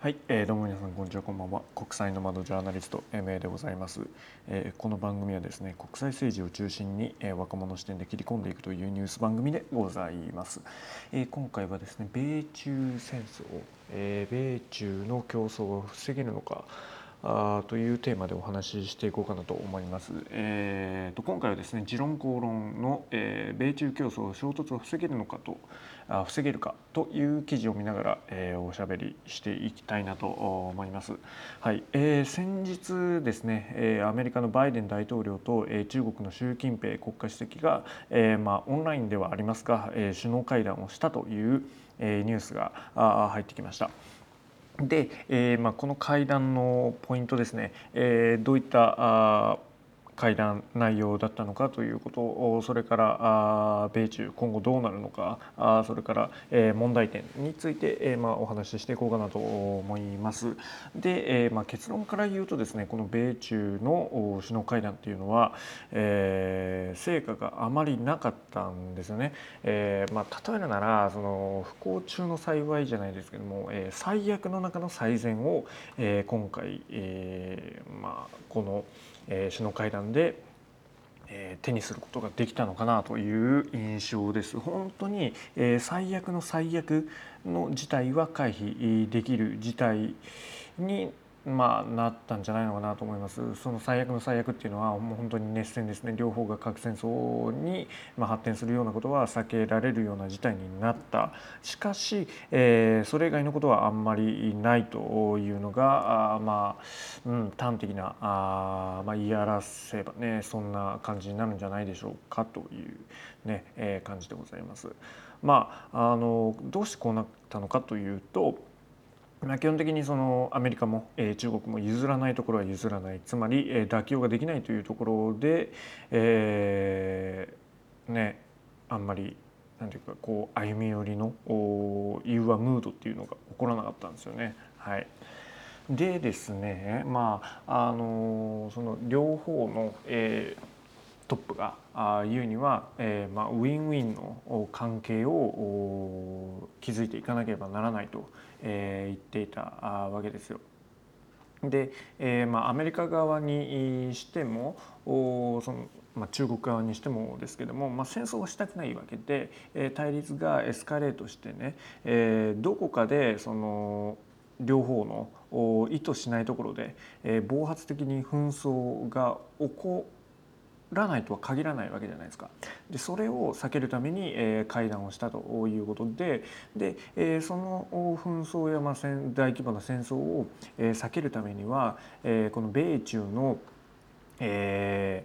はい、えー、どうも皆さんこんにちはこんばんは。国際の窓ジャーナリスト MA でございます、えー、この番組はですね国際政治を中心に、えー、若者視点で切り込んでいくというニュース番組でございます、えー、今回はですね米中戦争、えー、米中の競争を防げるのかあというテーマでお話ししていこうかなと思います。えーと、今回はですね持論公論の、えー、米中競争衝突を防げるのかと防げるかという記事を見ながら、えー、おしゃべりしていきたいなと思います。はい、えー、先日ですね、えー、アメリカのバイデン大統領と、えー、中国の習近平国家主席が、えー、まあオンラインではありますが、えー、首脳会談をしたという、えー、ニュースがあ入ってきました。で、えーまあ、この会談のポイントですね、えー、どういったあ会談内容だったのかということそれから米中今後どうなるのかそれから問題点についてまお話ししていこうかなと思います。で、ま、結論から言うとですねこの米中の首脳会談というのは、え、成果があまりなかったんですよね。えま、例えるならその不幸中の幸いじゃないですけども、え、最悪の中の最善を、えー、今回、えーまあ、このえー、首脳会談で、えー、手にすることができたのかなという印象です。本当に、えー、最悪の最悪の事態は回避できる事態にまあ、なったんじゃないのかなと思います。その最悪の最悪っていうのはもう本当に熱戦ですね両方が核戦争に、発展するようなことは避けられるような事態になったしかし、えー、それ以外のことはあんまりないというのがあまあ、うん、端的なあ、まあ、言い表せばねそんな感じになるんじゃないでしょうかというね、えー、感じでございます。まあ、あのどうしてこうなったのかというとまあ、基本的にそのアメリカも、えー、中国も譲らないところは譲らないつまり、えー、妥協ができないというところで、えー、ねあんまりなんていうかこう歩み寄りの融和ムードっていうのが起こらなかったんですよね。はい、でですねまああのその両方の、えー、トップが言うには、えーまあ、ウィンウィンの関係を築いていかなければならないと、えー、言っていたわけですよ。で、えーまあ、アメリカ側にしてもその、まあ、中国側にしてもですけども、まあ、戦争はしたくないわけで、えー、対立がエスカレートしてね、えー、どこかでその両方の意図しないところで、えー、暴発的に紛争が起こらないとは限らないわけじゃないですか。でそれを避けるために、えー、会談をしたということでで、えー、その紛争や、まあ、大規模な戦争を、えー、避けるためには、えー、この米中の、え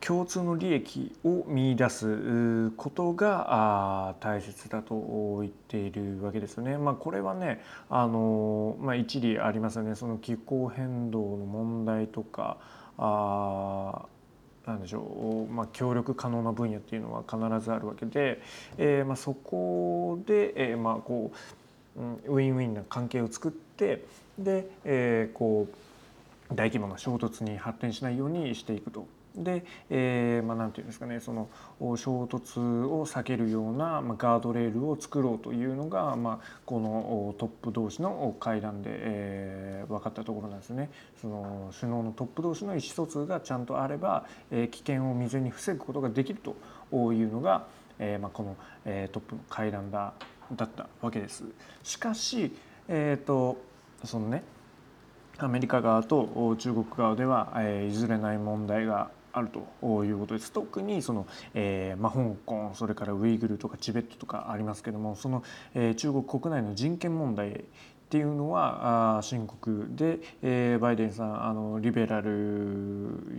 ー、共通の利益を見出すことが大切だと言っているわけですよね。まあ、これはねあの、まあ、一理ありますよねその気候変動の問題とかあなんでしょう、まあ、協力可能な分野っていうのは必ずあるわけで、えーまあ、そこで、えーまあこう、うん、ウィンウィンな関係を作ってで、えー、こう大規模な衝突に発展しないようにしていくと。で、えー、まあ、なんていうんですかねその衝突を避けるような、まあ、ガードレールを作ろうというのが、まあ、このトップ同士の会談で、えー、分かったところなんですね。その首脳のトップ同士の意思疎通がちゃんとあれば、えー、危険を未然に防ぐことができるというのが、えーまあ、この、えー、トップの会談だだったわけです。しかし、えーとそのねアメリカ側と中国側では、えー、譲れない問題があるということです。特にその、えーまあ、香港それからウイグルとかチベットとかありますけどもその、えー、中国国内の人権問題っていうのは深刻で、えー、バイデンさんあのリベラル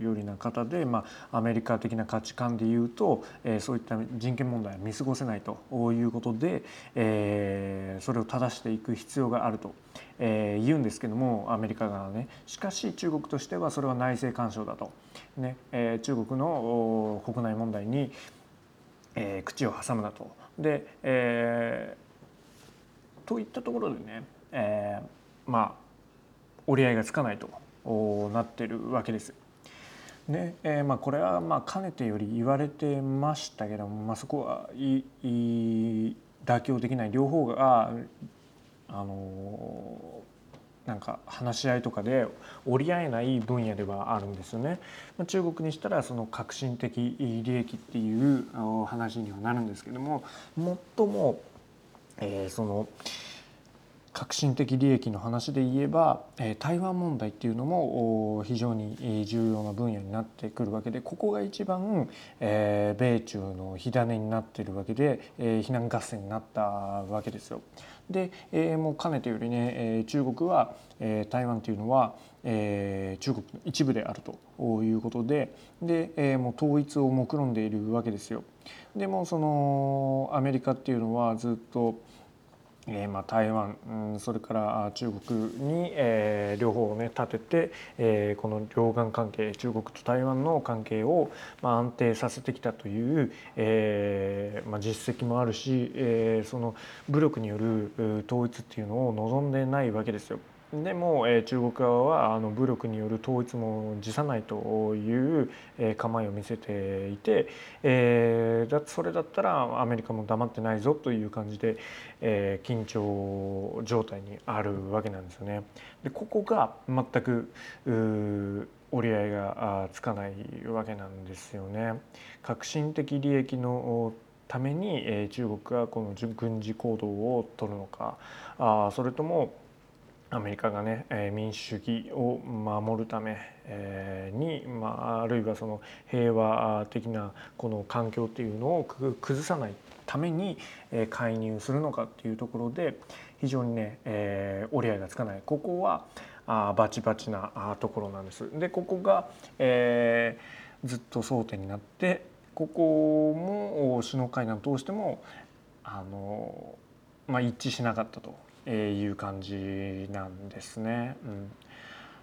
寄りな方で、まあ、アメリカ的な価値観でいうと、えー、そういった人権問題は見過ごせないということで、えー、それを正していく必要があると、えー、言うんですけどもアメリカ側はねしかし中国としてはそれは内政干渉だと、ねえー、中国の国内問題に、えー、口を挟むなと。で、えー、といったところでねえー、まあ折り合いがつかないとなってるわけです。で、えーまあ、これはまあかねてより言われてましたけども、まあ、そこはいい妥協できない両方があのなんか話し合いとかで折り合えない分野ではあるんですよね。中国にしたらその革新的利益っていう話にはなるんですけども最も、えー、その革新的利益の話で言えば台湾問題っていうのも非常に重要な分野になってくるわけでここが一番米中の火種になっているわけで非難合戦になったわけですよ。でもうかねてよりね中国は台湾っていうのは中国の一部であるということででもう統一を目論んでいるわけですよ。でもそのアメリカっていうのはずっとえーまあ、台湾、うん、それから中国に、えー、両方をね立てて、えー、この両岸関係中国と台湾の関係を、まあ、安定させてきたという、えーまあ、実績もあるし、えー、その武力による統一っていうのを望んでないわけですよ。でも、えー、中国側はあの武力による統一も辞さないという、えー、構えを見せていて、えー、だそれだったらアメリカも黙ってないぞという感じで、えー、緊張状態にあるわけなんですよね。でここが全く折り合いがつかないわけなんですよね。革新的利益のために、えー、中国がこの軍事行動を取るのかあそれともアメリカがね民主主義を守るために、まあ、あるいはその平和的なこの環境っていうのを崩さないために介入するのかっていうところで非常にね、え、折り合いがつかないここはあバチバチなところなんです。でここが、えー、ずっと争点になってここも首脳会談を通してもあの、まあ、一致しなかったとえいう感じなんですね。うん、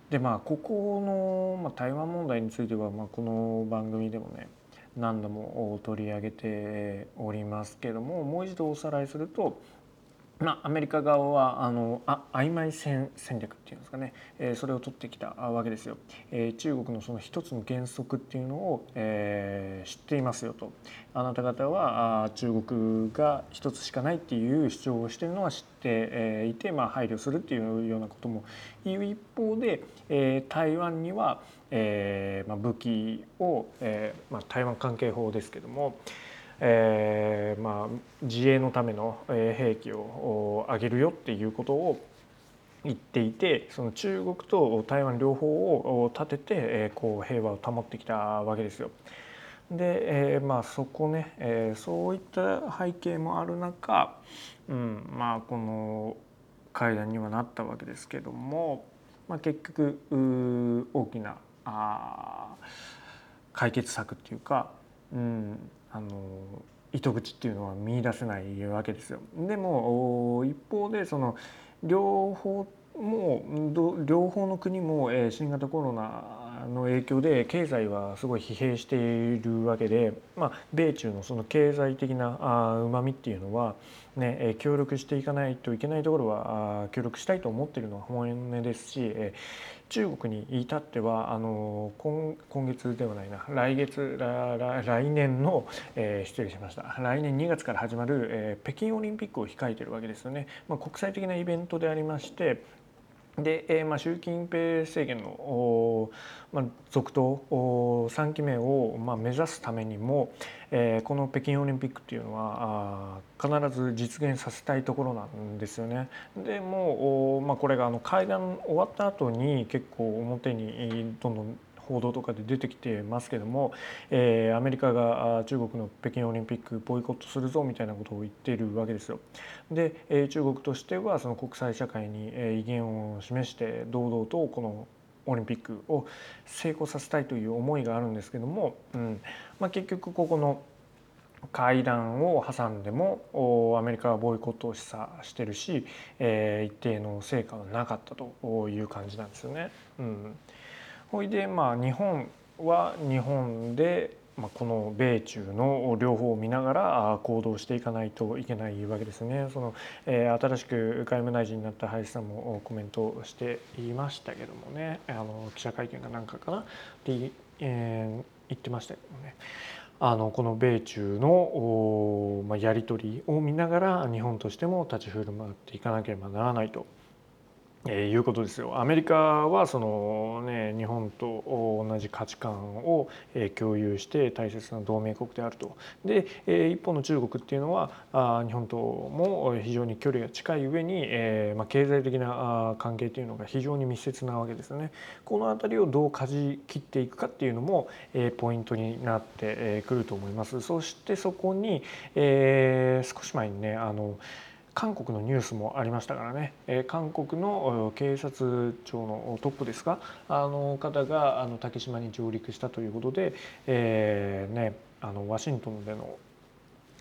でまあここの、まあ、台湾問題については、まあ、この番組でもね何度も取り上げておりますけどももう一度おさらいするとまあ、アメリカ側はあのあ曖昧戦戦略っていうんですかね、えー、それを取ってきたわけですよ、えー、中国のその一つの原則っていうのを、えー、知っていますよと。あなた方はあ中国が一つしかないっていう主張をしているのは知って、え、いて、まあ、配慮するっていうようなことも。言う一方で、えー、台湾には、えーまあ、武器を、えーまあ、台湾関係法ですけども、えーまあ、自衛のための兵器を上げるよっていうことを言っていてその中国と台湾両方を立ててこう平和を保ってきたわけですよ。で、えー、まあそこね、えー、そういった背景もある中、うんまあ、この会談にはなったわけですけども、まあ、結局大きなあ解決策っていうか、うん、あの糸口っていうのは見出せないわけですよ。でも一方でその両方も両方の国も新型コロナの影響で経済はすごい疲弊しているわけで、まあ、米中のその経済的なうまみっていうのは、ね、協力していかないといけないところは協力したいと思っているのは本音ですし中国に至ってはあの今今月ではないな来月来年の、えー、失礼しました来年2月から始まる、えー、北京オリンピックを控えているわけですよね。まあ、国際的なイベントでありましてで、えーまあ、習近平政権の、まあ、続投3期目を、まあ、目指すためにも、えー、この北京オリンピックっていうのはあ必ず実現させたいところなんですよね。でもう、まあ、これがあの会談終わった後に結構表にどんどん報道とかで出てきてますけども、えー、アメリカが中国の北京オリンピックボイコットするぞみたいなことを言っているわけですよ。で、えー、中国としてはその国際社会に威厳を示して堂々とこのオリンピックを成功させたいという思いがあるんですけども、うんまあ、結局ここの会談を挟んでもアメリカはボイコットを示唆してるし、えー、一定の成果はなかったという感じなんですよね。うんほいでまあ日本は日本でまあ、この米中の両方を見ながら行動していかないといけないわけですね。そのえー、新しく外務大臣になった林さんもコメントしていましたけどもね。あの記者会見が何かかな？ってえー、言ってましたけどね。あのこの米中の、まあ、やり取りを見ながら日本としても立ち振る舞っていかなければならないと。えー、いうことですよ。アメリカはその、ね、日本と同じ価値観を、えー、共有して大切な同盟国であると。で、えー、一方の中国っていうのはあ日本とも非常に距離が近い上に、えーまあ、経済的な関係というのが非常に密接なわけですよね。この辺りをどう舵切っていくかっていうのも、えー、ポイントになってくると思います。そしてそこに、えー、少し前にねあの韓国のニュースもありましたからね、えー、韓国の警察庁のトップですか？あの方があの竹島に上陸したということで、えーね、あのワシントンでの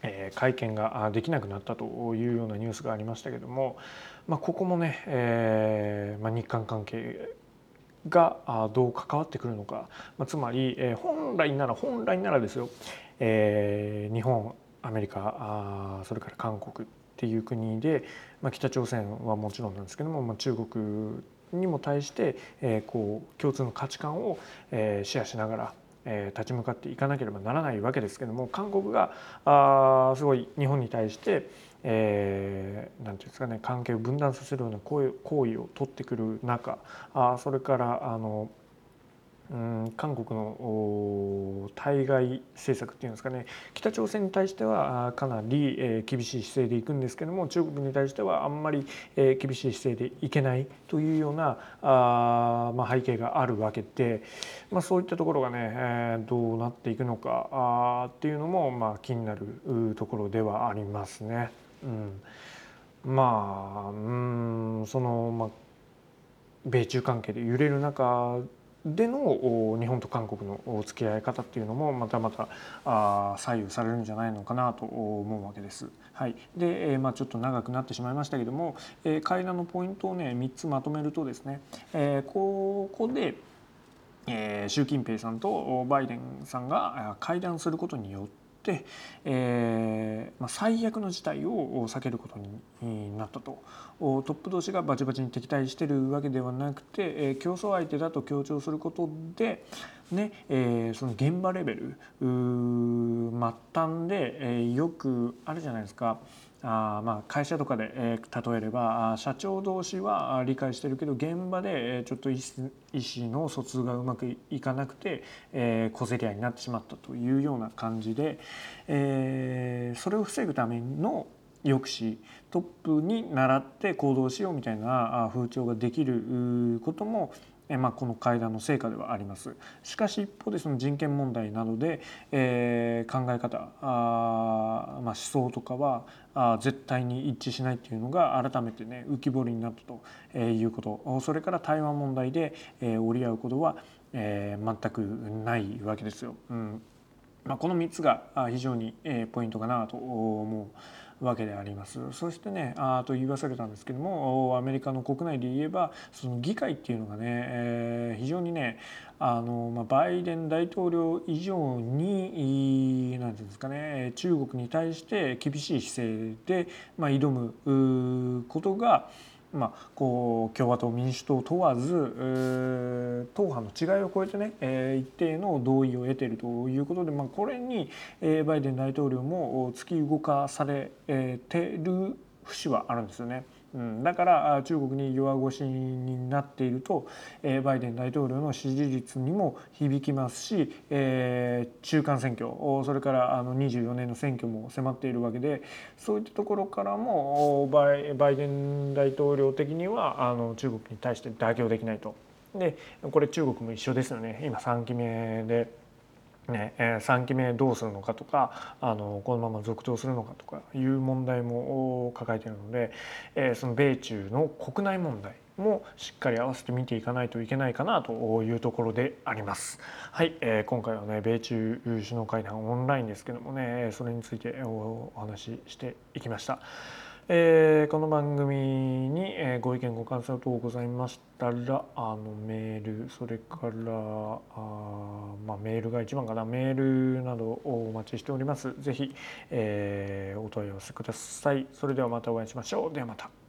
え会見ができなくなったというようなニュースがありましたけども、まあ、ここもね、えーまあ、日韓関係がどう関わってくるのか、まあ、つまり、えー、本来なら本来ならですよ、えー、日本アメリカあそれから韓国っていう国で、まあ、北朝鮮はもちろんなんですけども、まあ、中国にも対して、えー、こう共通の価値観を、えー、シェアしながら、えー、立ち向かっていかなければならないわけですけども韓国があすごい日本に対して、えー、なんていうんですかね関係を分断させるような行為を取ってくる中あそれからあのうん韓国の対外政策っていうんですかね北朝鮮に対してはかなり、えー、厳しい姿勢でいくんですけども中国に対してはあんまり、えー、厳しい姿勢でいけないというようなあ、まあ、背景があるわけで、まあ、そういったところがね、えー、どうなっていくのかあっていうのも、まあ、気になるところではありますね。うん、まあうんその、まあ、米中関係で揺れる中での日本と韓国の付き合い方っていうのもまたまたあ左右されるんじゃないのかなと思うわけです。はい、で、え、まあ、ちょっと長くなってしまいましたけども、え、会談のポイントをね3つまとめるとですね、え、ここで、え、習近平さんとバイデンさんが会談することによって、えーまあ、最悪の事態を避けることになったとトップ同士がバチバチに敵対してるわけではなくて、えー、競争相手だと強調することで、ねえー、その現場レベル末端で、えー、よくあるじゃないですか。あまあ会社とかで、えー、例えれば社長同士は理解してるけど現場でちょっと意思の疎通がうまくいかなくて、えー、小競り合いになってしまったというような感じで、えー、それを防ぐための抑止トップに倣って行動しようみたいな風潮ができることもえまあ、この会談の成果ではあります。しかし一方でその人権問題などで、えー、考え方あ、まあ、思想とかはあ絶対に一致しないっていうのが改めてね浮き彫りになったということそれから台湾問題で、えー、折り合うことは、えー、全くないわけですよ。うんまあ、この3つが非常にポイントかなと思う。わけであります。そしてねあと言い忘れたんですけどもアメリカの国内で言えばその議会っていうのがね、えー、非常にねあの、まあ、バイデン大統領以上に何て言うんですかね中国に対して厳しい姿勢で、まあ、挑むことがまあ、こう共和党民主党問わず、党派の違いを超えてね、え、一定の同意を得ているということで、まあ、これに、え、バイデン大統領も突き動かされてる節はあるんですよね。うん、だから中国に弱腰になっていると、えー、バイデン大統領の支持率にも響きますし、えー、中間選挙それからあの24年の選挙も迫っているわけでそういったところからもバイバイデン大統領的にはあの中国に対して妥協できないと。でこれ中国も一緒ですよね今3期目で。ねえ、3期目どうするのかとかあのこのまま続投するのかとかいう問題も抱えているので、え、その米中の国内問題もしっかり合わせて見ていかないといけないかなというところであります。はい、えー、今回はね米中首脳会談オンラインですけどもねそれについてお話ししていきました。えー、この番組に、えー、ご意見ご感想等ございましたらあのメールそれからあ、まあ、メールが一番かなメールなどをお待ちしております。ぜひ、えー、お問い合わせください。それではまたお会いしましょう。ではまた。